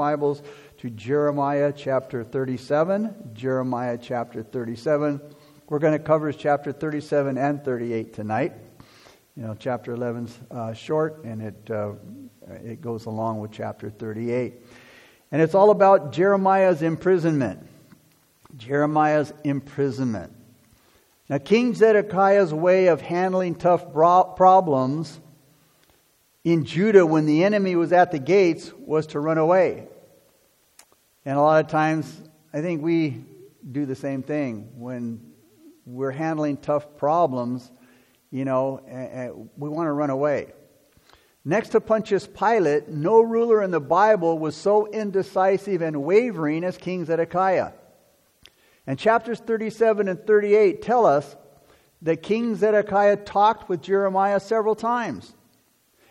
Bibles to Jeremiah chapter 37. Jeremiah chapter 37. We're going to cover chapter 37 and 38 tonight. You know, chapter 11's uh, short and it, uh, it goes along with chapter 38. And it's all about Jeremiah's imprisonment. Jeremiah's imprisonment. Now, King Zedekiah's way of handling tough problems in Judah when the enemy was at the gates was to run away. And a lot of times, I think we do the same thing when we're handling tough problems, you know, we want to run away. Next to Pontius Pilate, no ruler in the Bible was so indecisive and wavering as King Zedekiah. And chapters 37 and 38 tell us that King Zedekiah talked with Jeremiah several times.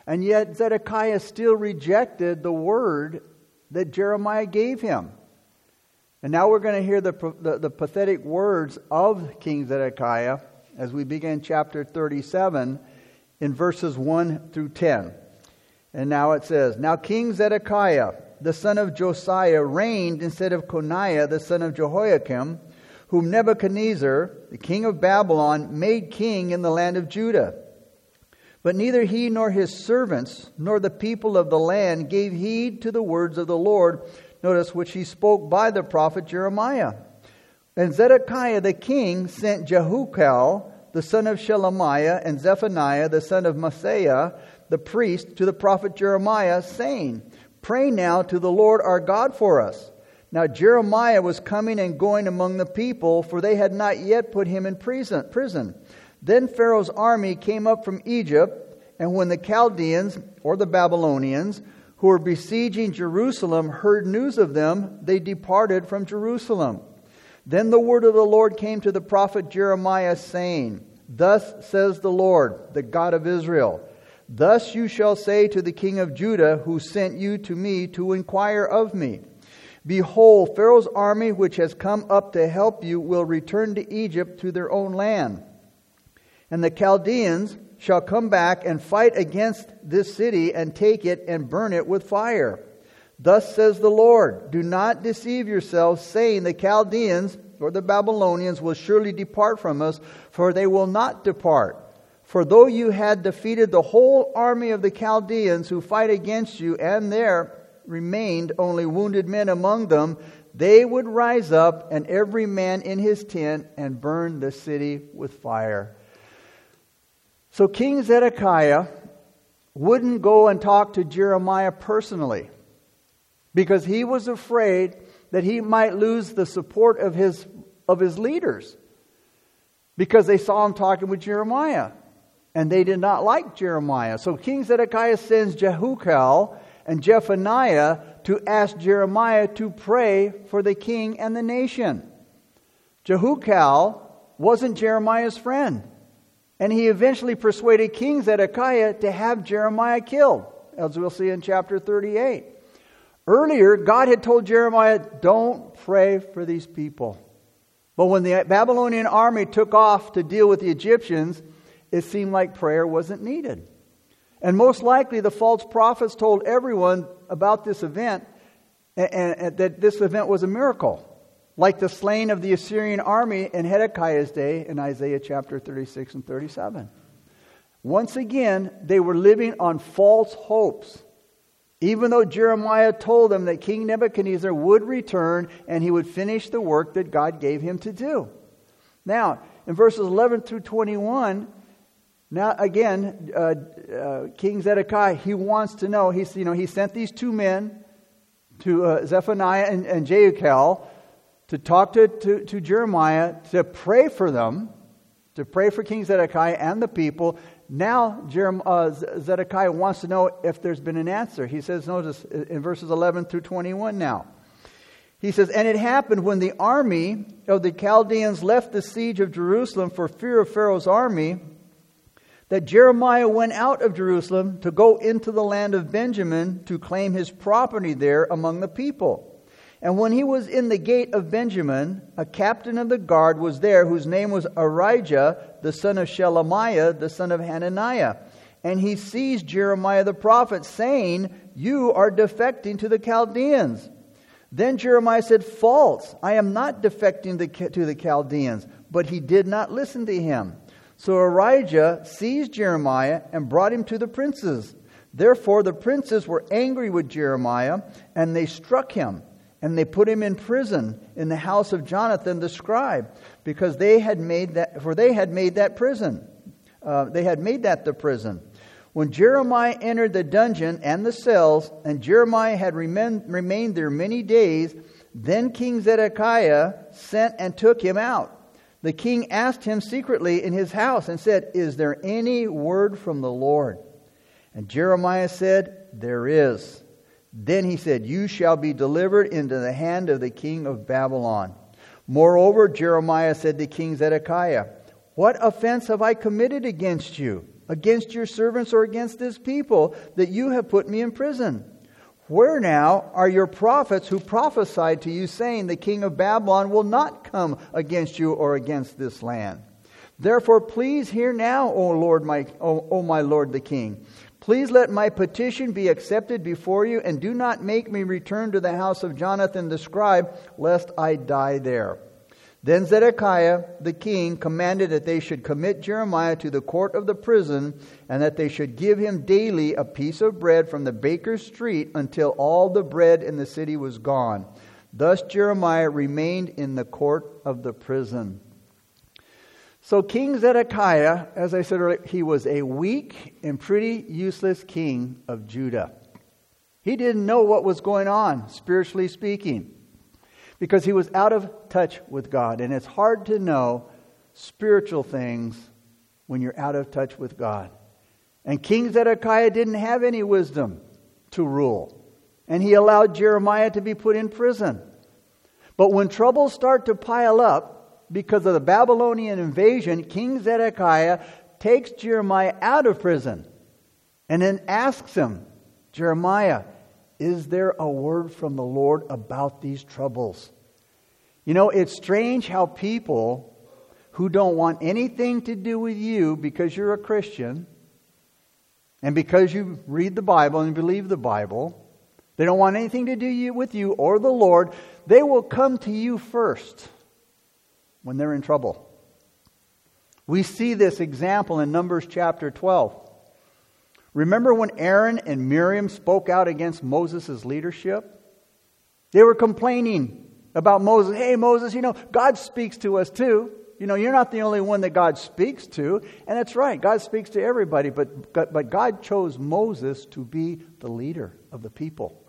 And yet Zedekiah still rejected the word that Jeremiah gave him. And now we're going to hear the, the, the, pathetic words of King Zedekiah as we begin chapter 37 in verses 1 through 10. And now it says Now King Zedekiah, the son of Josiah, reigned instead of Coniah, the son of Jehoiakim, whom Nebuchadnezzar, the king of Babylon, made king in the land of Judah. But neither he nor his servants nor the people of the land gave heed to the words of the Lord, notice which he spoke by the prophet Jeremiah. And Zedekiah the king sent Jehukal, the son of Shelemiah, and Zephaniah, the son of Maaseiah, the priest, to the prophet Jeremiah, saying, Pray now to the Lord our God for us. Now Jeremiah was coming and going among the people, for they had not yet put him in prison. Then Pharaoh's army came up from Egypt, and when the Chaldeans, or the Babylonians, who were besieging Jerusalem, heard news of them, they departed from Jerusalem. Then the word of the Lord came to the prophet Jeremiah, saying, Thus says the Lord, the God of Israel, Thus you shall say to the king of Judah, who sent you to me to inquire of me. Behold, Pharaoh's army, which has come up to help you, will return to Egypt to their own land. And the Chaldeans shall come back and fight against this city and take it and burn it with fire. Thus says the Lord Do not deceive yourselves, saying, The Chaldeans or the Babylonians will surely depart from us, for they will not depart. For though you had defeated the whole army of the Chaldeans who fight against you, and there remained only wounded men among them, they would rise up, and every man in his tent, and burn the city with fire. So King Zedekiah wouldn't go and talk to Jeremiah personally because he was afraid that he might lose the support of his, of his leaders because they saw him talking with Jeremiah and they did not like Jeremiah. So King Zedekiah sends Jehukal and Zephaniah to ask Jeremiah to pray for the king and the nation. Jehukal wasn't Jeremiah's friend. And he eventually persuaded King Zedekiah to have Jeremiah killed, as we'll see in chapter 38. Earlier, God had told Jeremiah, don't pray for these people. But when the Babylonian army took off to deal with the Egyptians, it seemed like prayer wasn't needed. And most likely, the false prophets told everyone about this event and, and, that this event was a miracle like the slaying of the Assyrian army in Hezekiah's day in Isaiah chapter 36 and 37. Once again, they were living on false hopes. Even though Jeremiah told them that King Nebuchadnezzar would return and he would finish the work that God gave him to do. Now, in verses 11 through 21, now again, uh, uh, King Zedekiah, he wants to know, he's, you know, he sent these two men to uh, Zephaniah and, and to talk to, to, to Jeremiah, to pray for them, to pray for King Zedekiah and the people. Now, uh, Zedekiah wants to know if there's been an answer. He says, notice in verses 11 through 21 now. He says, And it happened when the army of the Chaldeans left the siege of Jerusalem for fear of Pharaoh's army that Jeremiah went out of Jerusalem to go into the land of Benjamin to claim his property there among the people. And when he was in the gate of Benjamin, a captain of the guard was there whose name was Arijah, the son of Shelemiah, the son of Hananiah. And he seized Jeremiah the prophet, saying, You are defecting to the Chaldeans. Then Jeremiah said, False, I am not defecting to the Chaldeans. But he did not listen to him. So Arijah seized Jeremiah and brought him to the princes. Therefore the princes were angry with Jeremiah, and they struck him, and they put him in prison in the house of Jonathan the scribe, because they had made that, for they had made that prison. Uh, they had made that the prison. When Jeremiah entered the dungeon and the cells, and Jeremiah had remain, remained there many days, then King Zedekiah sent and took him out. The king asked him secretly in his house and said, Is there any word from the Lord? And Jeremiah said, There is. Then he said, You shall be delivered into the hand of the king of Babylon. Moreover, Jeremiah said to King Zedekiah, What offense have I committed against you? against your servants or against this people that you have put me in prison? Where now are your prophets who prophesied to you, saying, The king of Babylon will not come against you or against this land? Therefore, please hear now, O Lord, my, o, o my Lord the king. Please let my petition be accepted before you, and do not make me return to the house of Jonathan the scribe, lest I die there. Then Zedekiah the king commanded that they should commit Jeremiah to the court of the prison, and that they should give him daily a piece of bread from the baker's street until all the bread in the city was gone. Thus Jeremiah remained in the court of the prison. So King Zedekiah, as I said earlier, he was a weak and pretty useless king of Judah. He didn't know what was going on, spiritually speaking because he was out of touch with God. And it's hard to know spiritual things when you're out of touch with God. And King Zedekiah didn't have any wisdom to rule. And he allowed Jeremiah to be put in prison. But when troubles start to pile up because of the Babylonian invasion, King Zedekiah takes Jeremiah out of prison and then asks him, Jeremiah, is there a word from the Lord about these troubles? You know, it's strange how people who don't want anything to do with you because you're a Christian and because you read the Bible and believe the Bible, they don't want anything to do with you or the Lord, they will come to you first when they're in trouble. We see this example in Numbers chapter 12. Remember when Aaron and Miriam spoke out against Moses' leadership? They were complaining about Moses. Hey, Moses, you know, God speaks to us too. You know, you're not the only one that God speaks to. And that's right, God speaks to everybody, but, but God chose Moses to be the leader of the people.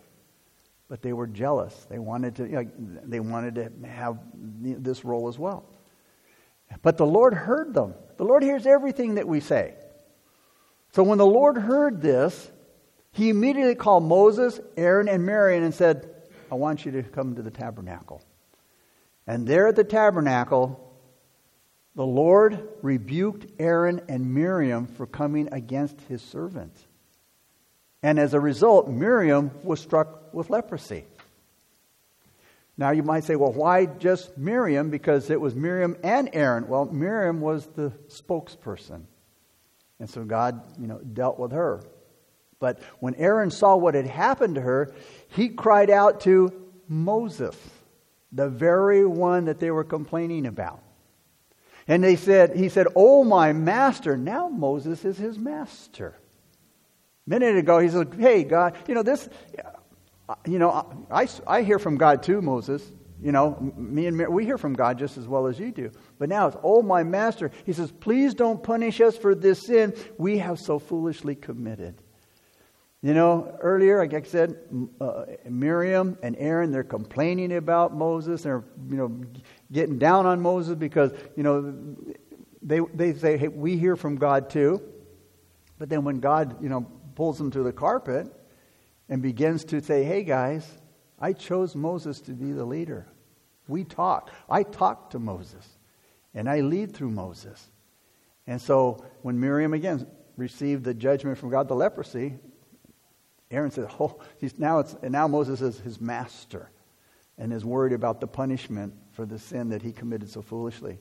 But they were jealous. They wanted to, you know, they wanted to have this role as well. But the Lord heard them. The Lord hears everything that we say. So when the Lord heard this, he immediately called Moses, Aaron, and Miriam and said, I want you to come to the tabernacle. And there at the tabernacle, the Lord rebuked Aaron and Miriam for coming against his servant. And as a result, Miriam was struck with leprosy. Now you might say, well, why just Miriam? Because it was Miriam and Aaron. Well, Miriam was the spokesperson. And so God, you know, dealt with her. But when Aaron saw what had happened to her, he cried out to Moses, the very one that they were complaining about. And they said, he said, Oh, my master. Now Moses is his master. A minute ago, he said, Hey, God, you know, this, you know, I, I hear from God too, Moses. You know, me and Mary, we hear from God just as well as you do. But now it's, oh, my master. He says, please don't punish us for this sin we have so foolishly committed. You know, earlier, like I said, uh, Miriam and Aaron, they're complaining about Moses. They're, you know, getting down on Moses because, you know, they, they say, hey, we hear from God too. But then when God, you know, pulls them to the carpet and begins to say, hey, guys, I chose Moses to be the leader. We talk. I talk to Moses, and I lead through Moses. And so when Miriam again received the judgment from God, the leprosy, Aaron says, "Oh, he's now it's and now Moses is his master, and is worried about the punishment for the sin that he committed so foolishly."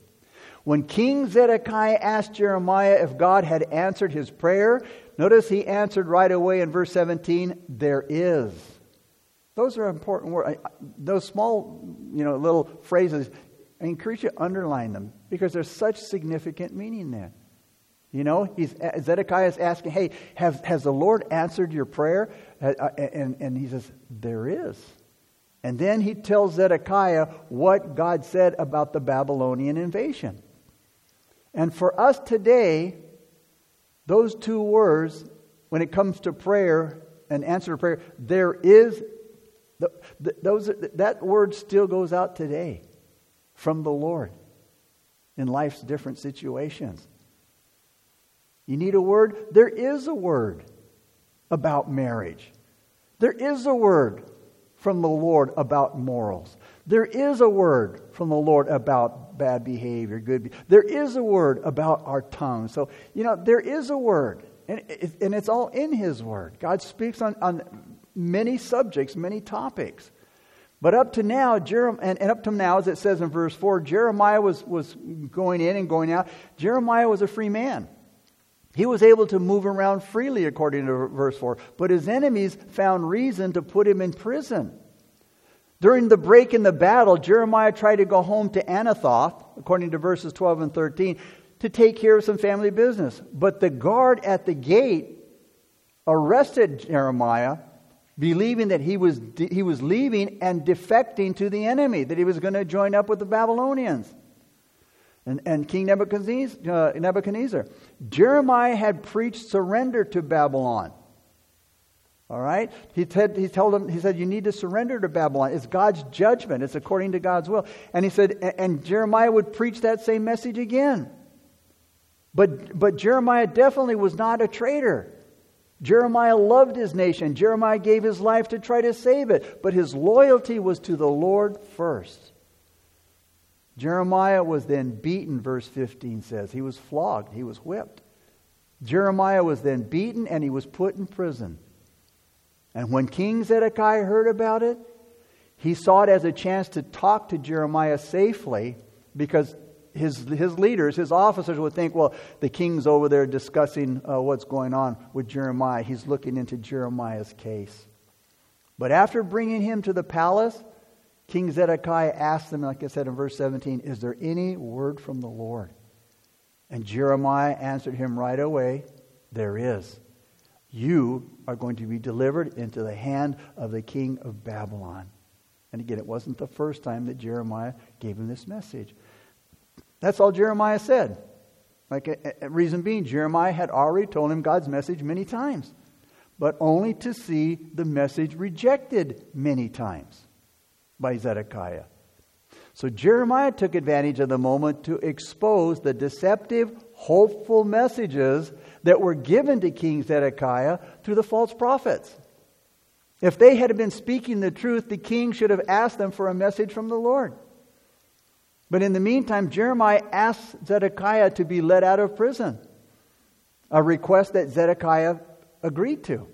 When King Zedekiah asked Jeremiah if God had answered his prayer, notice he answered right away in verse 17, There is. Those are important words. Those small, you know, little phrases, I encourage you to underline them because there's such significant meaning there. You know, he's, Zedekiah is asking, hey, have, has the Lord answered your prayer? Uh, uh, and, and he says, there is. And then he tells Zedekiah what God said about the Babylonian invasion. And for us today, those two words, when it comes to prayer and answer to prayer, there is, the, the, those, that word still goes out today from the Lord in life's different situations. You need a word? There is a word about marriage. There is a word from the Lord about morals. There is a word from the Lord about bad behavior, good. There is a word about our tongue. So, you know, there is a word, and, and it's all in His word. God speaks on, on many subjects, many topics. But up to now, Jeremiah, and, and up to now, as it says in verse 4, Jeremiah was, was going in and going out. Jeremiah was a free man. He was able to move around freely, according to verse 4, but his enemies found reason to put him in prison. During the break in the battle, Jeremiah tried to go home to Anathoth, according to verses 12 and 13, to take care of some family business. But the guard at the gate arrested Jeremiah, believing that he was, he was leaving and defecting to the enemy, that he was going to join up with the Babylonians and, and King Nebuchadnezzar, uh, Nebuchadnezzar. Jeremiah had preached surrender to Babylon. All right? He, said, he told him, he said, you need to surrender to Babylon. It's God's judgment. It's according to God's will. And he said, and Jeremiah would preach that same message again. But, but Jeremiah definitely was not a traitor. Jeremiah loved his nation. Jeremiah gave his life to try to save it. But his loyalty was to the Lord first. Jeremiah was then beaten, verse 15 says. He was flogged, he was whipped. Jeremiah was then beaten and he was put in prison. And when King Zedekiah heard about it, he saw it as a chance to talk to Jeremiah safely because his, his leaders, his officers would think, well, the king's over there discussing uh, what's going on with Jeremiah. He's looking into Jeremiah's case. But after bringing him to the palace, King Zedekiah asked them, like I said in verse 17, Is there any word from the Lord? And Jeremiah answered him right away, There is. You are going to be delivered into the hand of the king of Babylon. And again, it wasn't the first time that Jeremiah gave him this message. That's all Jeremiah said. Like, a, a reason being, Jeremiah had already told him God's message many times, but only to see the message rejected many times by Zedekiah. So Jeremiah took advantage of the moment to expose the deceptive, hopeful messages that were given to King Zedekiah through the false prophets. If they had been speaking the truth, the king should have asked them for a message from the Lord. But in the meantime, Jeremiah asked Zedekiah to be let out of prison, a request that Zedekiah agreed to.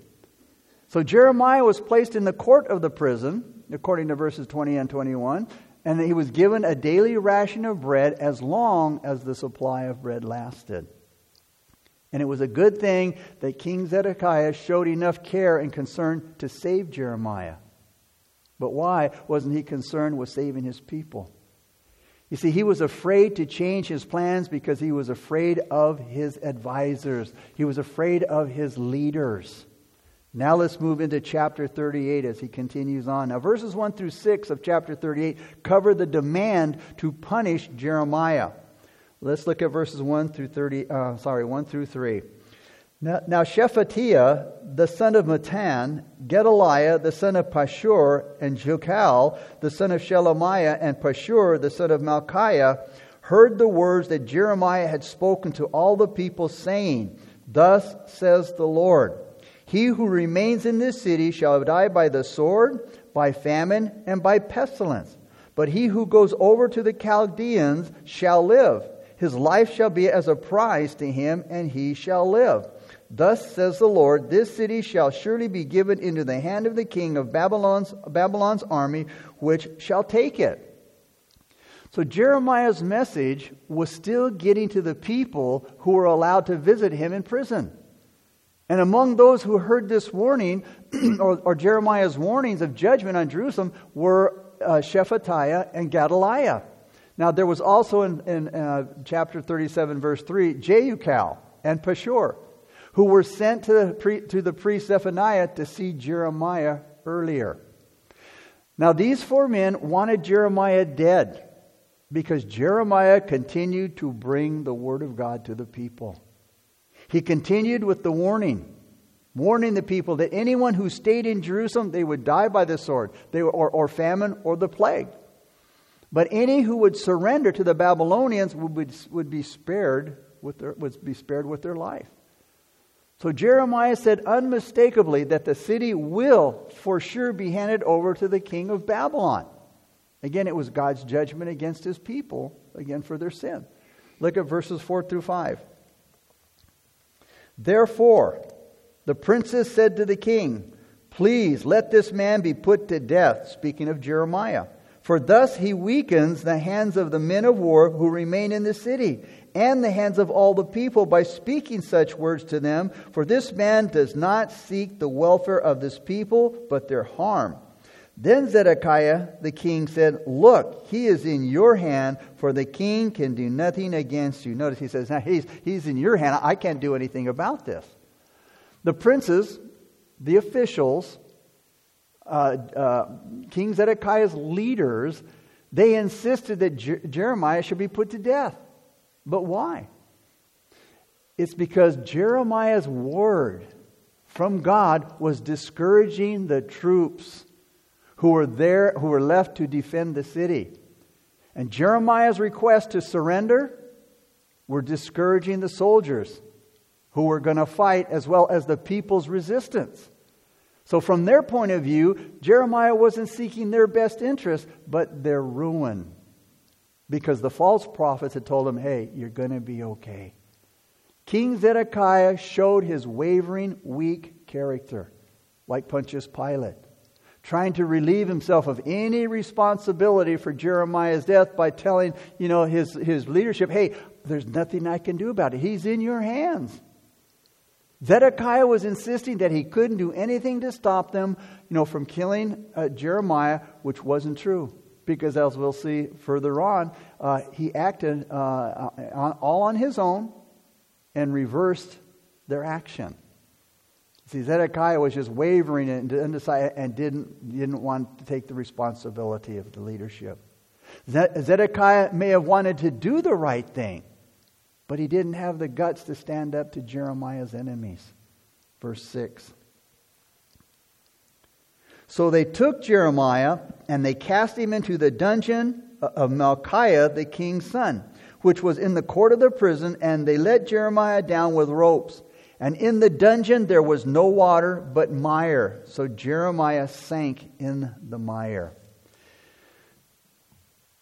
So Jeremiah was placed in the court of the prison according to verses 20 and 21. And he was given a daily ration of bread as long as the supply of bread lasted. And it was a good thing that King Zedekiah showed enough care and concern to save Jeremiah. But why wasn't he concerned with saving his people? You see, he was afraid to change his plans because he was afraid of his advisors. He was afraid of his leaders. Now let's move into chapter 38 as he continues on. Now, verses 1 through 6 of chapter 38 cover the demand to punish Jeremiah. Let's look at verses 1 through 30, uh, sorry, 1 through 3. Now, now Shephatiah, the son of Mattan, Gedaliah, the son of Pashur, and Jucal, the son of Shelemiah, and Pashur, the son of Malchiah, heard the words that Jeremiah had spoken to all the people, saying, Thus says the Lord. He who remains in this city shall die by the sword, by famine, and by pestilence. But he who goes over to the Chaldeans shall live. His life shall be as a prize to him, and he shall live. Thus says the Lord, this city shall surely be given into the hand of the king of Babylon's, Babylon's army, which shall take it. So Jeremiah's message was still getting to the people who were allowed to visit him in prison. And among those who heard this warning, or, or, Jeremiah's warnings of judgment on Jerusalem, were uh, Shephatiah and Gedaliah. Now, there was also in, in uh, chapter 37, verse 3, Jehukal and Pashur, who were sent to the, pre, to the priest Zephaniah to see Jeremiah earlier. Now, these four men wanted Jeremiah dead because Jeremiah continued to bring the word of God to the people. He continued with the warning, warning the people that anyone who stayed in Jerusalem, they would die by the sword, they, or, or famine, or the plague. But any who would surrender to the Babylonians would, would be spared with their, would be spared with their life. So Jeremiah said unmistakably that the city will for sure be handed over to the king of Babylon. Again, it was God's judgment against his people, again, for their sin. Look at verses 4 through 5. Therefore, the princess said to the king, Please let this man be put to death, speaking of Jeremiah. For thus he weakens the hands of the men of war who remain in the city, and the hands of all the people by speaking such words to them. For this man does not seek the welfare of this people, but their harm. Then Zedekiah the king said, Look, he is in your hand, for the king can do nothing against you. Notice he says, Now he's, he's in your hand. I can't do anything about this. The princes, the officials, uh, uh, King Zedekiah's leaders, they insisted that Jer- Jeremiah should be put to death. But why? It's because Jeremiah's word from God was discouraging the troops who were there, who were left to defend the city. And Jeremiah's request to surrender were discouraging the soldiers who were going to fight as well as the people's resistance. So, from their point of view, Jeremiah wasn't seeking their best interest, but their ruin. Because the false prophets had told him, hey, you're going to be okay. King Zedekiah showed his wavering, weak character, like Pontius Pilate trying to relieve himself of any responsibility for Jeremiah's death by telling, you know, his, his leadership, hey, there's nothing I can do about it. He's in your hands. Zedekiah was insisting that he couldn't do anything to stop them, you know, from killing uh, Jeremiah, which wasn't true. Because as we'll see further on, uh, he acted uh, on, all on his own and reversed their action. See, Zedekiah was just wavering and undecided and didn't, didn't want to take the responsibility of the leadership. Zedekiah may have wanted to do the right thing, but he didn't have the guts to stand up to Jeremiah's enemies. Verse 6. So they took Jeremiah and they cast him into the dungeon of Malchiah, the king's son, which was in the court of the prison, and they let Jeremiah down with ropes. And in the dungeon there was no water but mire. So Jeremiah sank in the mire.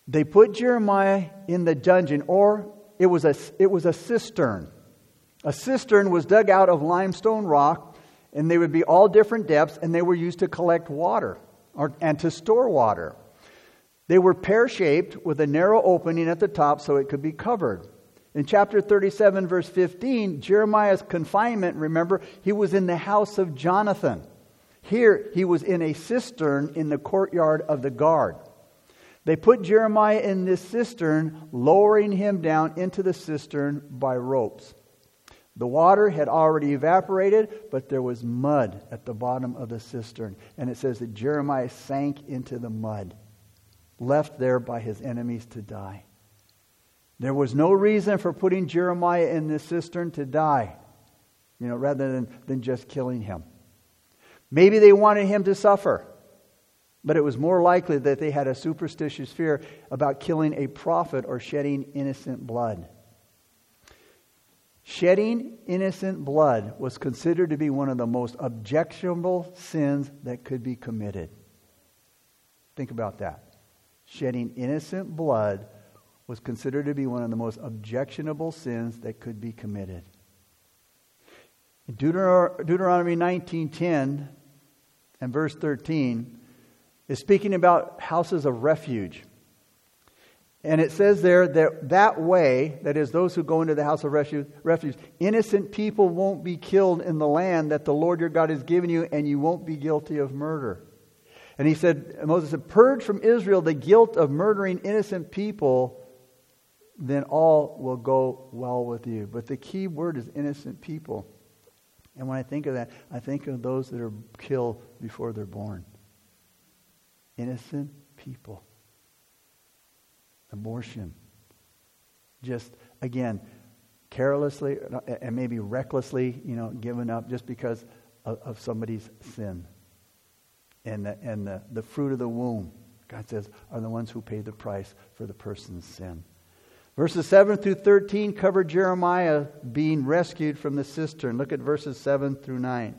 They put Jeremiah in the dungeon, or it was a, it was a cistern. A cistern was dug out of limestone rock, and they would be all different depths, and they were used to collect water or, and to store water. They were pear shaped with a narrow opening at the top so it could be covered. In chapter 37, verse 15, Jeremiah's confinement, remember, he was in the house of Jonathan. Here, he was in a cistern in the courtyard of the guard. They put Jeremiah in this cistern, lowering him down into the cistern by ropes. The water had already evaporated, but there was mud at the bottom of the cistern. And it says that Jeremiah sank into the mud, left there by his enemies to die. There was no reason for putting Jeremiah in this cistern to die, you know, rather than, than just killing him. Maybe they wanted him to suffer, but it was more likely that they had a superstitious fear about killing a prophet or shedding innocent blood. Shedding innocent blood was considered to be one of the most objectionable sins that could be committed. Think about that. Shedding innocent blood was considered to be one of the most objectionable sins that could be committed. In Deuteronomy 19:10 and verse 13 is speaking about houses of refuge. And it says there that that way, that is, those who go into the house of refuge, refuge, innocent people won't be killed in the land that the Lord your God has given you, and you won't be guilty of murder. And he said, Moses said, Purge from Israel the guilt of murdering innocent people, then all will go well with you. But the key word is innocent people. And when I think of that, I think of those that are killed before they're born. Innocent people abortion. Just, again, carelessly and maybe recklessly, you know, given up just because of, of somebody's sin. And, the, and the, the fruit of the womb, God says, are the ones who pay the price for the person's sin. Verses 7 through 13 cover Jeremiah being rescued from the cistern. Look at verses 7 through 9.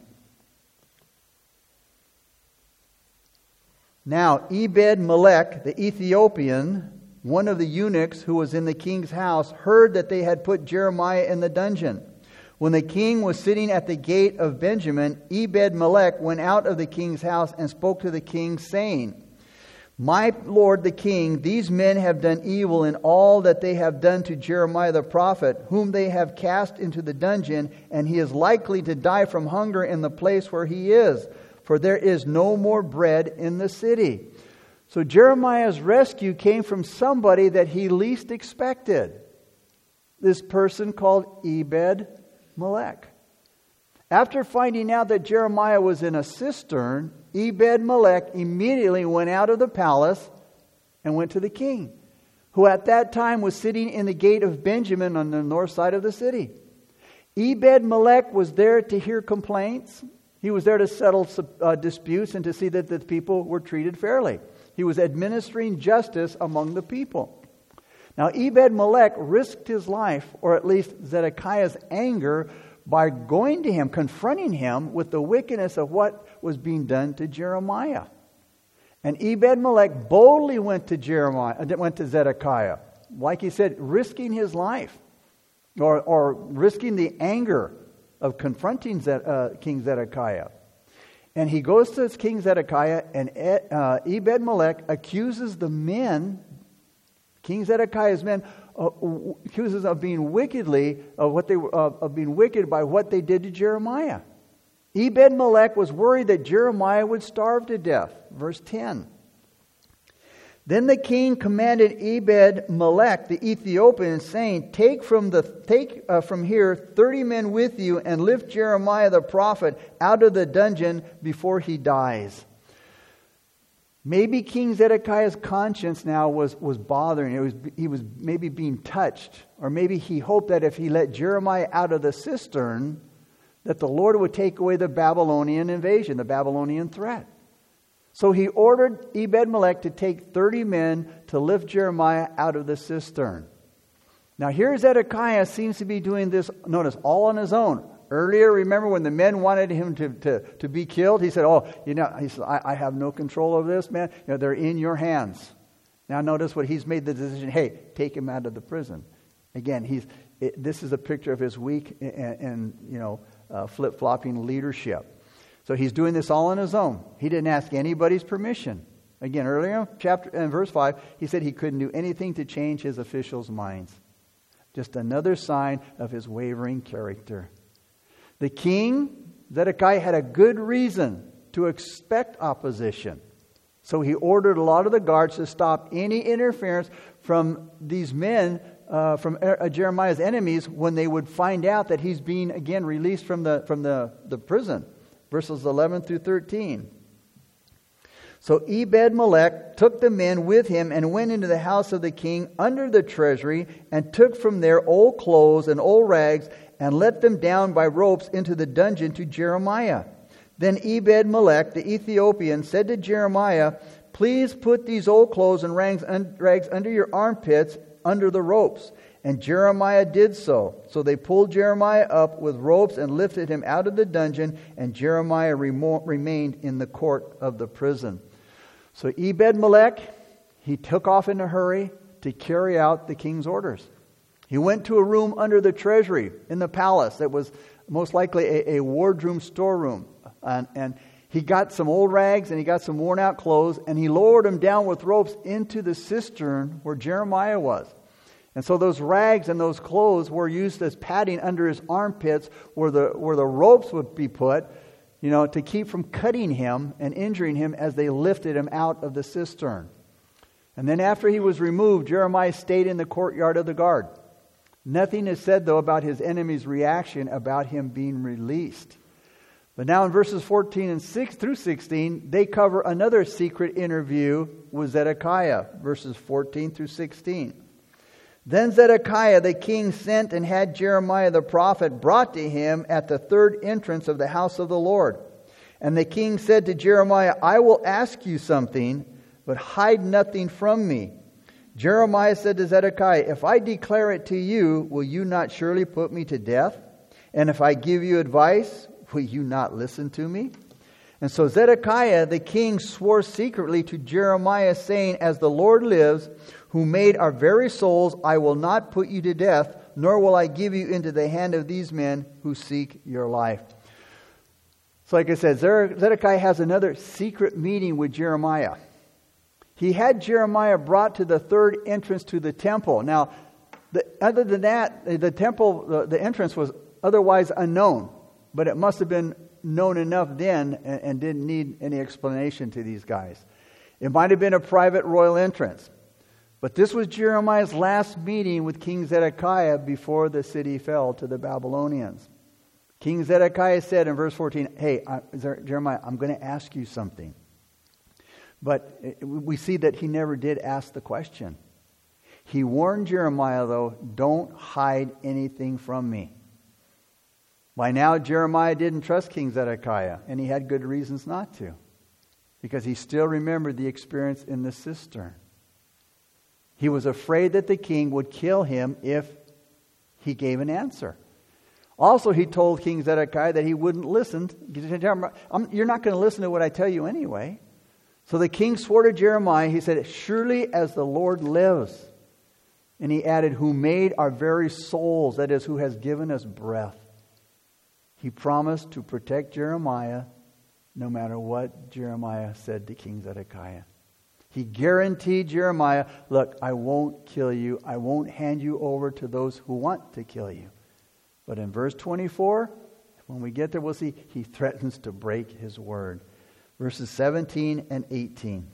Now, Ebed Melech, the Ethiopian, one of the eunuchs who was in the king's house heard that they had put Jeremiah in the dungeon. When the king was sitting at the gate of Benjamin, Ebed Melech went out of the king's house and spoke to the king, saying, My lord the king, these men have done evil in all that they have done to Jeremiah the prophet, whom they have cast into the dungeon, and he is likely to die from hunger in the place where he is, for there is no more bread in the city. So Jeremiah's rescue came from somebody that he least expected. This person called Ebed Melech. After finding out that Jeremiah was in a cistern, Ebed Melech immediately went out of the palace and went to the king, who at that time was sitting in the gate of Benjamin on the north side of the city. Ebed Melech was there to hear complaints. He was there to settle uh, disputes and to see that the people were treated fairly. He was administering justice among the people. Now, Ebed Melech risked his life, or at least Zedekiah's anger, by going to him, confronting him with the wickedness of what was being done to Jeremiah. And Ebed Melech boldly went to Jeremiah, uh, went to Zedekiah, like he said, risking his life, or, or risking the anger of confronting Zed, uh, King Zedekiah. And he goes to King Zedekiah, and uh, Ebed Melech accuses the men, King Zedekiah's men, uh, accuses of being wickedly of what they of being wicked by what they did to Jeremiah. Ebed Melech was worried that Jeremiah would starve to death. Verse 10. Then the king commanded Ebed Melech the Ethiopian, saying, Take from, the, take, uh, from here thirty men with you and lift Jeremiah the prophet out of the dungeon before he dies. Maybe King Zedekiah's conscience now was, was bothering. It was, he was maybe being touched. Or maybe he hoped that if he let Jeremiah out of the cistern, that the Lord would take away the Babylonian invasion, the Babylonian threat. So he ordered Ebed Melech to take 30 men to lift Jeremiah out of the cistern. Now, here Zedekiah seems to be doing this, notice, all on his own. Earlier, remember when the men wanted him to, to, to be killed? He said, Oh, you know, he said, I, I have no control over this, man. You know, they're in your hands. Now, notice what he's made the decision hey, take him out of the prison. Again, he's, it, this is a picture of his weak and, and you know, uh, flip flopping leadership. So he's doing this all on his own. He didn't ask anybody's permission. Again, earlier chapter in verse 5, he said he couldn't do anything to change his officials' minds. Just another sign of his wavering character. The king, Zedekiah, had a good reason to expect opposition. So he ordered a lot of the guards to stop any interference from these men, uh, from uh, Jeremiah's enemies, when they would find out that he's being again released from the, from the, the prison verses 11 through 13. So Ebed Melech took the men with him and went into the house of the king under the treasury and took from there old clothes and old rags and let them down by ropes into the dungeon to Jeremiah. Then Ebed Melech the Ethiopian said to Jeremiah, Please put these old clothes and rags under your armpits under the ropes. And Jeremiah did so. So they pulled Jeremiah up with ropes and lifted him out of the dungeon, and Jeremiah remo- remained in the court of the prison. So Ebed Melech, he took off in a hurry to carry out the king's orders. He went to a room under the treasury in the palace that was most likely a, a wardroom storeroom. And, and He got some old rags and he got some worn out clothes, and he lowered them down with ropes into the cistern where Jeremiah was. And so those rags and those clothes were used as padding under his armpits where the, where the ropes would be put, you know, to keep from cutting him and injuring him as they lifted him out of the cistern. And then after he was removed, Jeremiah stayed in the courtyard of the guard. Nothing is said, though, about his enemy's reaction about him being released. But now in verses 14 and 6 through 16, they cover another secret interview with Zedekiah, verses 14 through 16. Then Zedekiah the king sent and had Jeremiah the prophet brought to him at the third entrance of the house of the Lord. And the king said to Jeremiah, I will ask you something, but hide nothing from me. Jeremiah said to Zedekiah, If I declare it to you, will you not surely put me to death? And if I give you advice, will you not listen to me? And so Zedekiah the king swore secretly to Jeremiah, saying, As the Lord lives, who made our very souls, I will not put you to death, nor will I give you into the hand of these men who seek your life. So, like I said, Zedekiah has another secret meeting with Jeremiah. He had Jeremiah brought to the third entrance to the temple. Now, the, other than that, the temple, the, the, entrance was otherwise unknown, but it must have been known enough then and, and didn't need any explanation to these guys. It might have been a private royal entrance. But this was Jeremiah's last meeting with King Zedekiah before the city fell to the Babylonians. King Zedekiah said in verse 14, Hey, Jeremiah, I'm going to ask you something. But uh, we see that he never did ask the question. He warned Jeremiah, though, don't hide anything from me. By now, Jeremiah didn't trust King Zedekiah, and he had good reasons not to, because he still remembered the experience in the cistern. He was afraid that the king would kill him if he gave an answer. Also, he told King Zedekiah that he wouldn't listen. You're not going to listen to what I tell you anyway. So the king swore to Jeremiah, he said, Surely as the Lord lives. And he added, Who made our very souls, that is, who has given us breath. He promised to protect Jeremiah no matter what Jeremiah said to King Zedekiah. He guaranteed Jeremiah, Look, I won't kill you. I won't hand you over to those who want to kill you. But in verse 24, when we get there, we'll see he threatens to break his word. Verses 17 and 18.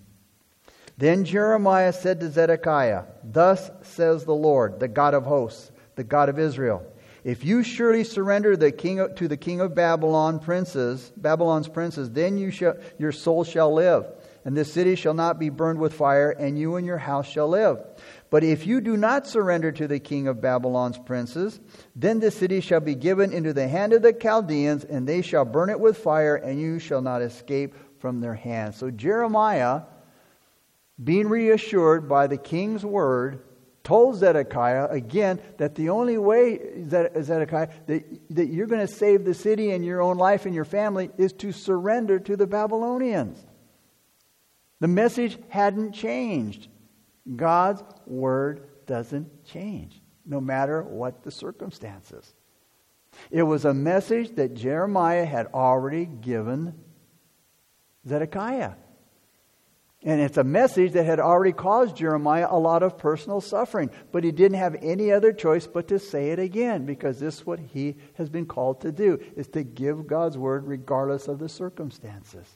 Then Jeremiah said to Zedekiah, Thus says the Lord, the God of hosts, the God of Israel. If you surely surrender the king to the king of Babylon princes, Babylon's princes, then you shall, your soul shall live and this city shall not be burned with fire, and you and your house shall live. But if you do not surrender to the king of Babylon's princes, then the city shall be given into the hand of the Chaldeans, and they shall burn it with fire, and you shall not escape from their hands. So Jeremiah, being reassured by the king's word, told Zedekiah again that the only way, Zedekiah, that, that you're going to save the city and your own life and your family is to surrender to the Babylonians. The message hadn't changed. God's word doesn't change, no matter what the circumstances. It was a message that Jeremiah had already given Zedekiah. And it's a message that had already caused Jeremiah a lot of personal suffering. But he didn't have any other choice but to say it again because this is what he has been called to do, is to give God's word regardless of the circumstances.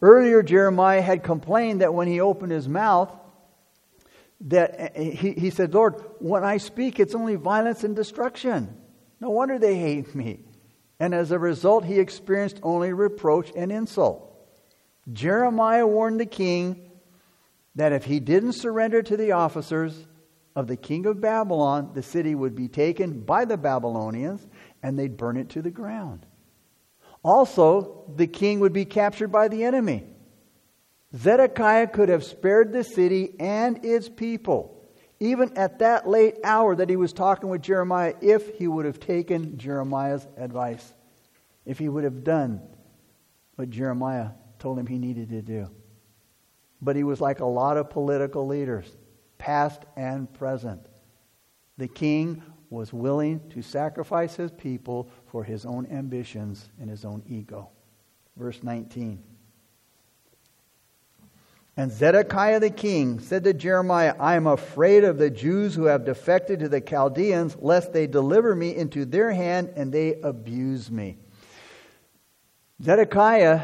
Earlier, Jeremiah had complained that when he opened his mouth, that eh, he, he said, Lord, when I speak, it's only violence and destruction. No wonder they hate me. And as a result, he experienced only reproach and insult. Jeremiah warned the king that if he didn't surrender to the officers of the king of Babylon, the city would be taken by the Babylonians and they'd burn it to the ground. Also, the king would be captured by the enemy. Zedekiah could have spared the city and its people, even at that late hour that he was talking with Jeremiah, if he would have taken Jeremiah's advice, if he would have done what Jeremiah told him he needed to do. But he was like a lot of political leaders, past and present. The king was willing to sacrifice his people for his own ambitions and his own ego. Verse 19. And Zedekiah the king said to Jeremiah, I am afraid of the Jews who have defected to the Chaldeans, lest they deliver me into their hand and they abuse me. Zedekiah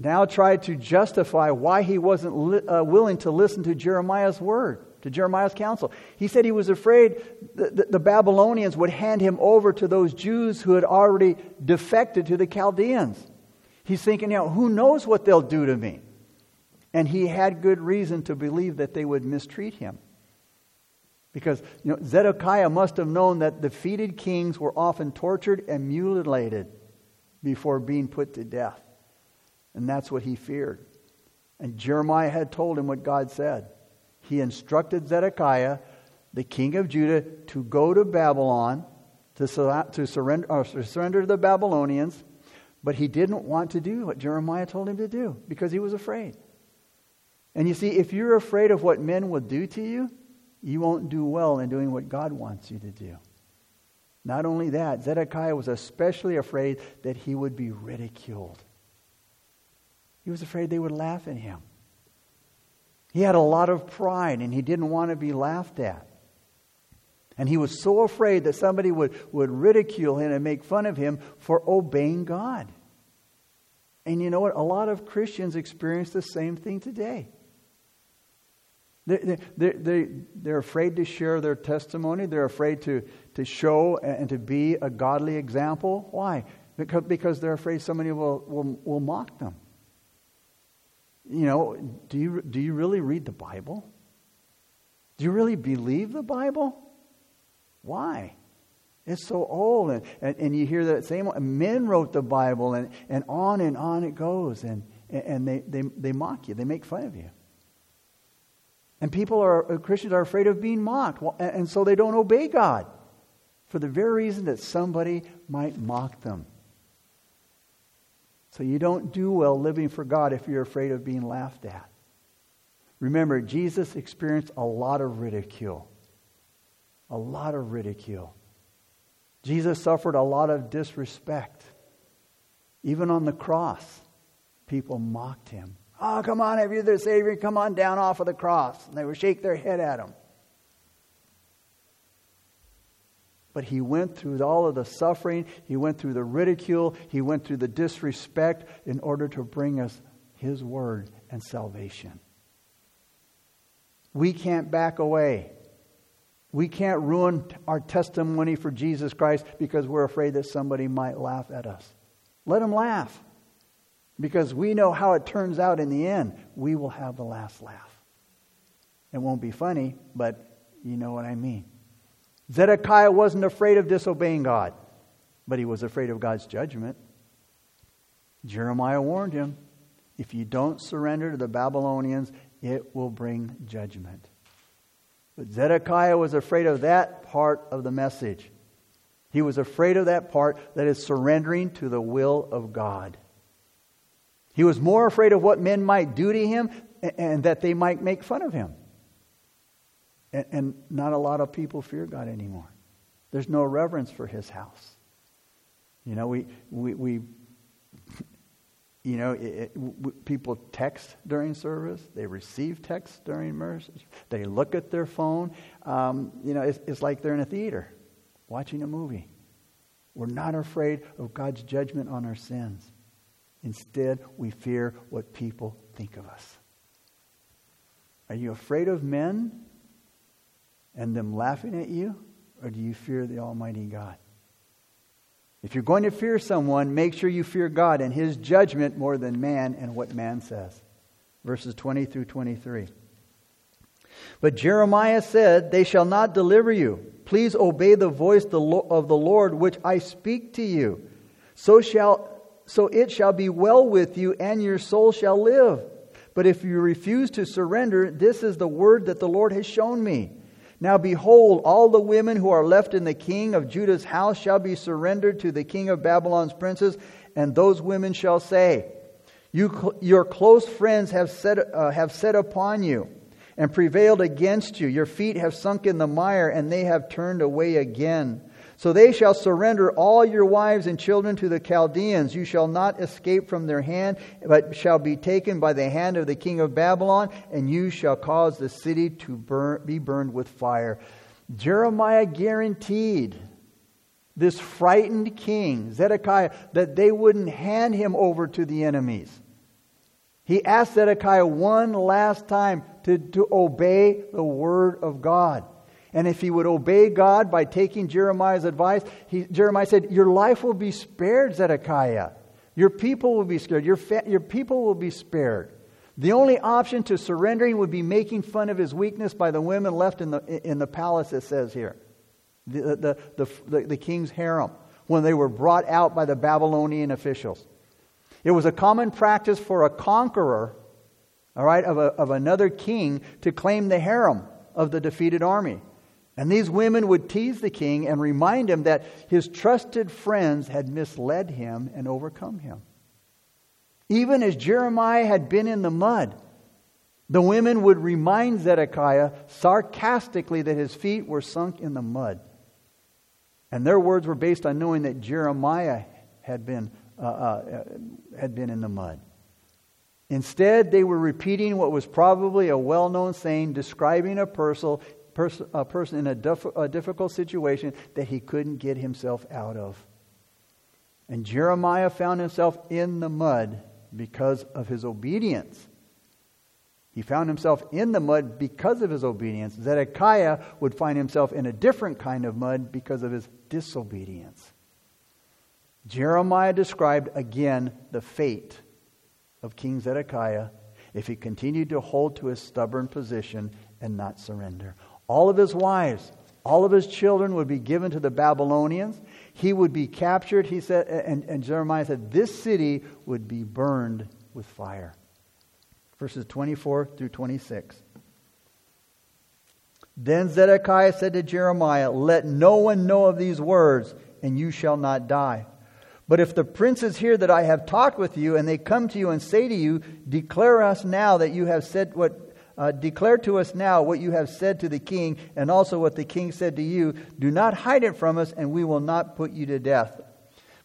now tried to justify why he wasn't li- uh, willing to listen to Jeremiah's word, to Jeremiah's counsel. He said he was afraid the, the Babylonians would hand him over to those Jews who had already defected to the Chaldeans. He's thinking, you know, who knows what they'll do to me? And he had good reason to believe that they would mistreat him. Because you know, Zedekiah must have known that defeated kings were often tortured and mutilated before being put to death. And that's what he feared. And Jeremiah had told him what God said. He instructed Zedekiah, the king of Judah, to go to Babylon to, to surrender, uh, to surrender to the Babylonians, but he didn't want to do what Jeremiah told him to do because he was afraid. And you see, if you're afraid of what men will do to you, you won't do well in doing what God wants you to do. Not only that, Zedekiah was especially afraid that he would be ridiculed. He was afraid they would laugh at him. He had a lot of pride and he didn't want to be laughed at. And he was so afraid that somebody would, would ridicule him and make fun of him for obeying God. And you know what? A lot of Christians experience the same thing today. They're, they're, they're, they're afraid to share their testimony. They're afraid to, to show and to be a godly example. Why? Because, because they're afraid somebody will, will, will mock them. You know, do you, do you really read the Bible? Do you really believe the Bible? Why? It's so old. And, and, and you hear that same men wrote the Bible, and, and on and on it goes. And, and they, they, they mock you, they make fun of you. And people are, uh, Christians are afraid of being mocked, and so they don't obey God for the very reason that somebody might mock them. So you don't do well living for God if you're afraid of being laughed at. Remember, Jesus experienced a lot of ridicule. A lot of ridicule. Jesus suffered a lot of disrespect. Even on the cross, people mocked him. Oh, come on, if you're the Savior, come on down off of the cross. And they would shake their head at him. But he went through all of the suffering, he went through the ridicule, he went through the disrespect in order to bring us his word and salvation. We can't back away. We can't ruin our testimony for Jesus Christ because we're afraid that somebody might laugh at us. Let them laugh because we know how it turns out in the end. We will have the last laugh. It won't be funny, but you know what I mean. Zedekiah wasn't afraid of disobeying God, but he was afraid of God's judgment. Jeremiah warned him if you don't surrender to the Babylonians, it will bring judgment. But Zedekiah was afraid of that part of the message. He was afraid of that part that is surrendering to the will of God. He was more afraid of what men might do to him and that they might make fun of him. And, not a lot of people fear God anymore. There's no reverence for his house. You know, we, we, we you know, it, it, people text during service. They receive texts during service. They look at their phone. Um, you know, it's, it's like they're in a theater watching a movie. We're not afraid of God's judgment on our sins. Instead, we fear what people think of us. Are you afraid of men and them laughing at you? Or do you fear the Almighty God? If you're going to fear someone, make sure you fear God and His judgment more than man and what man says. Verses 20 through 23. But Jeremiah said, They shall not deliver you. Please obey the voice of the Lord which I speak to you. So shall so it shall be well with you, and your soul shall live. But if you refuse to surrender, this is the word that the Lord has shown me. Now behold, all the women who are left in the king of Judah's house shall be surrendered to the king of Babylon's princes, and those women shall say, you, Your close friends have set, uh, have set upon you and prevailed against you. Your feet have sunk in the mire, and they have turned away again. So they shall surrender all your wives and children to the Chaldeans. You shall not escape from their hand, but shall be taken by the hand of the king of Babylon, and you shall cause the city to burn, be burned with fire. Jeremiah guaranteed this frightened king, Zedekiah, that they wouldn't hand him over to the enemies. He asked Zedekiah one last time to, to obey the word of God. And if he would obey God by taking Jeremiah's advice, he, Jeremiah said, Your life will be spared, Zedekiah. Your people will be spared. Your, fa- your people will be spared. The only option to surrendering would be making fun of his weakness by the women left in the, in the palace, it says here, the, the, the, the, the king's harem, when they were brought out by the Babylonian officials. It was a common practice for a conqueror, all right, of, a, of another king to claim the harem of the defeated army. And these women would tease the king and remind him that his trusted friends had misled him and overcome him. Even as Jeremiah had been in the mud, the women would remind Zedekiah sarcastically that his feet were sunk in the mud. And their words were based on knowing that Jeremiah had been, uh, uh, had been in the mud. Instead, they were repeating what was probably a well known saying describing a person, pers- a person in a, a difficult situation that he couldn't get himself out of. And Jeremiah found himself in the mud because of his obedience. He found himself in the mud because of his obedience. Zedekiah would find himself in a different kind of mud because of his disobedience. Jeremiah described again the fate of King Zedekiah if he continued to hold to his stubborn position and not surrender. All of his wives, all of his children would be given to the Babylonians. He would be captured, he said, and, and Jeremiah said, this city would be burned with fire. Verses 24 through 26. Then Zedekiah said to Jeremiah, Let no one know of these words, and you shall not die. But if the princes hear that I have talked with you, and they come to you and say to you, Declare us now that you have said what uh, Declare to us now what you have said to the king, and also what the king said to you. Do not hide it from us, and we will not put you to death.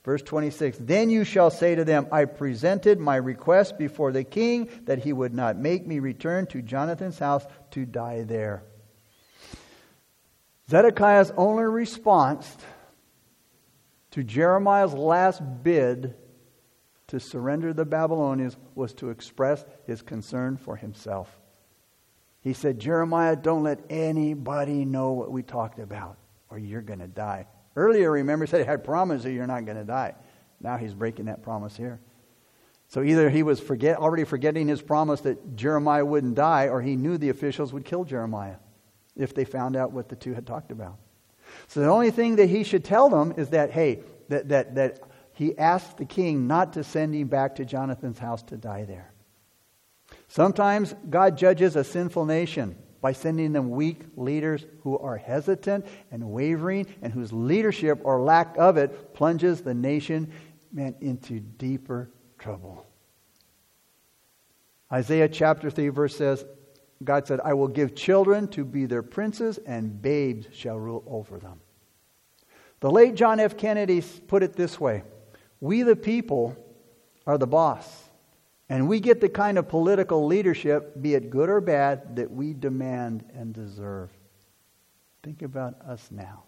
Verse 26 Then you shall say to them, I presented my request before the king that he would not make me return to Jonathan's house to die there. Zedekiah's only response to Jeremiah's last bid to surrender the Babylonians was to express his concern for himself. He said, Jeremiah, don't let anybody know what we talked about, or you're going to die. Earlier, remember, he said, I promise you you're not going to die. Now he's breaking that promise here. So either he was forget, already forgetting his promise that Jeremiah wouldn't die, or he knew the officials would kill Jeremiah if they found out what the two had talked about. So the only thing that he should tell them is that, hey, that, that, that he asked the king not to send him back to Jonathan's house to die there. Sometimes God judges a sinful nation by sending them weak leaders who are hesitant and wavering and whose leadership or lack of it plunges the nation man, into deeper trouble. Isaiah chapter 3 verse says, God said, I will give children to be their princes, and babes shall rule over them. The late John F. Kennedy put it this way We, the people, are the boss. And we get the kind of political leadership, be it good or bad, that we demand and deserve. Think about us now.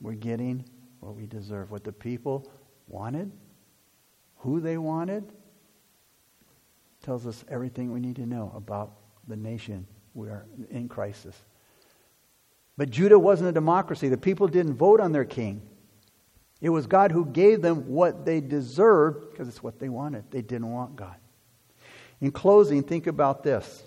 We're getting what we deserve, what the people wanted, who they wanted, tells us everything we need to know about the nation we are in crisis. But Judah wasn't a democracy. The people didn't vote on their king. It was God who gave them what they deserved because it's what they wanted. They didn't want God. In closing, think about this.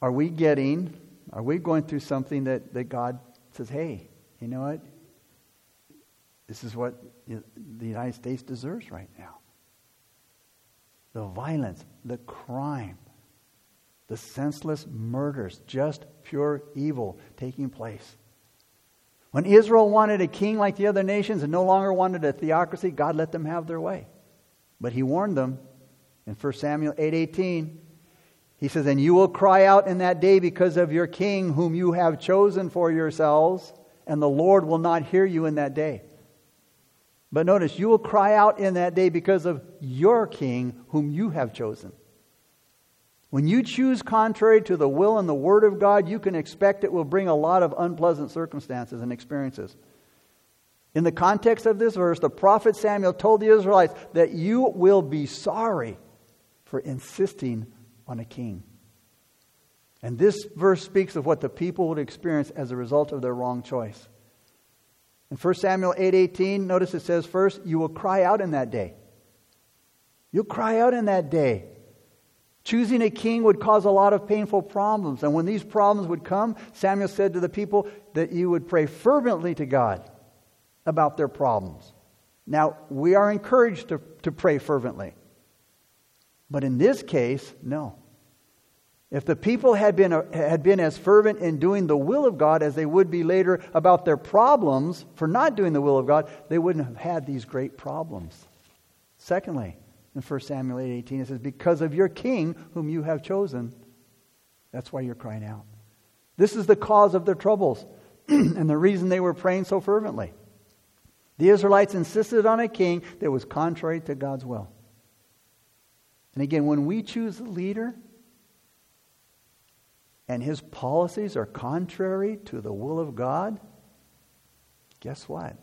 Are we getting, are we going through something that, that God says, hey, you know what? This is what the United States deserves right now. The violence, the crime, the senseless murders, just pure evil taking place. When Israel wanted a king like the other nations and no longer wanted a theocracy, God let them have their way. But he warned them in 1 Samuel 8:18, He says, And you will cry out in that day because of your king, whom you have chosen for yourselves, and the Lord will not hear you in that day. But notice, you will cry out in that day because of your king, whom you have chosen. When you choose contrary to the will and the word of God, you can expect it will bring a lot of unpleasant circumstances and experiences. In the context of this verse, the prophet Samuel told the Israelites that you will be sorry for insisting on a king. And this verse speaks of what the people would experience as a result of their wrong choice. In 1 Samuel 8:18, notice it says first, you will cry out in that day. You'll cry out in that day. Choosing a king would cause a lot of painful problems. And when these problems would come, Samuel said to the people that you would pray fervently to God about their problems. Now, we are encouraged to, to pray fervently. But in this case, no. If the people had been, uh, had been as fervent in doing the will of God as they would be later about their problems for not doing the will of God, they wouldn't have had these great problems. Secondly, in 1 Samuel 8 18, it says, Because of your king whom you have chosen, that's why you're crying out. This is the cause of their troubles and the reason they were praying so fervently. The Israelites insisted on a king that was contrary to God's will. And again, when we choose a leader and his policies are contrary to the will of God, guess what?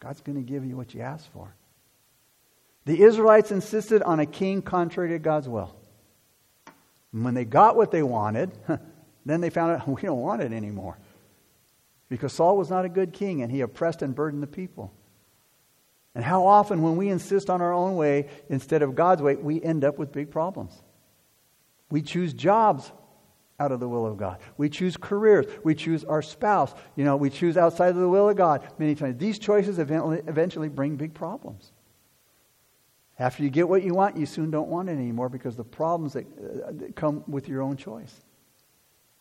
God's going to give you what you ask for. The Israelites insisted on a king contrary to God's will. And when they got what they wanted, then they found out we don't want it anymore. Because Saul was not a good king and he oppressed and burdened the people. And how often, when we insist on our own way instead of God's way, we end up with big problems. We choose jobs out of the will of God. We choose careers. We choose our spouse. You know, we choose outside of the will of God many times. These choices eventually bring big problems. After you get what you want, you soon don't want it anymore because the problems that, uh, that come with your own choice.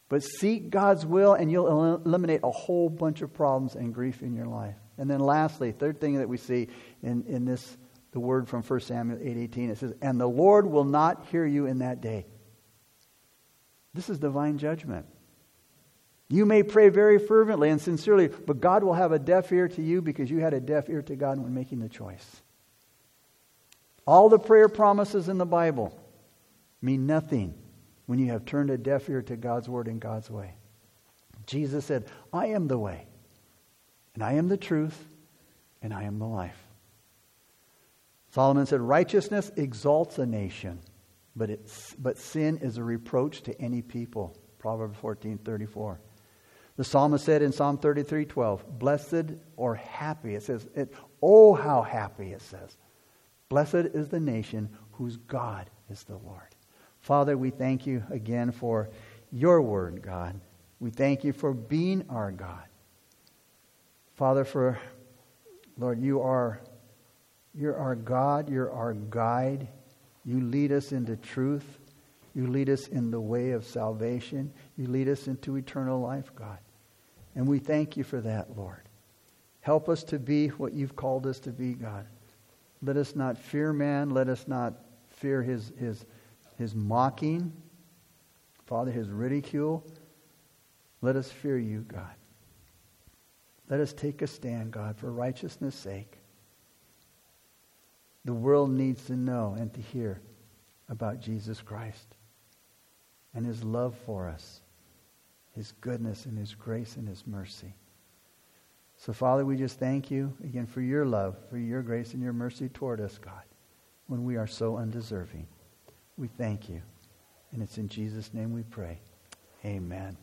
But seek God's will, and you'll el- eliminate a whole bunch of problems and grief in your life. And then, lastly, third thing that we see in, in this, the word from 1 Samuel 8:18, it says, "And the Lord will not hear you in that day." This is divine judgment. You may pray very fervently and sincerely, but God will have a deaf ear to you because you had a deaf ear to God when making the choice. All the prayer promises in the Bible mean nothing when you have turned a deaf ear to God's word and God's way. Jesus said, I am the way, and I am the truth, and I am the life. Solomon said, Righteousness exalts a nation, but, it's, but sin is a reproach to any people. Proverbs 14 34. The psalmist said in Psalm 33 12, Blessed or happy, it says, it, oh, how happy it says Blessed is the nation whose God is the Lord. Father, we thank you again for your word, God. We thank you for being our God. Father, for, Lord, you are you're our God, you're our guide. You lead us into truth. You lead us in the way of salvation. You lead us into eternal life, God. And we thank you for that, Lord. Help us to be what you've called us to be, God. Let us not fear man. Let us not fear his, his, his mocking. Father, his ridicule. Let us fear you, God. Let us take a stand, God, for righteousness' sake. The world needs to know and to hear about Jesus Christ and his love for us, his goodness and his grace and his mercy. So, Father, we just thank you again for your love, for your grace and your mercy toward us, God, when we are so undeserving. We thank you. And it's in Jesus' name we pray. Amen.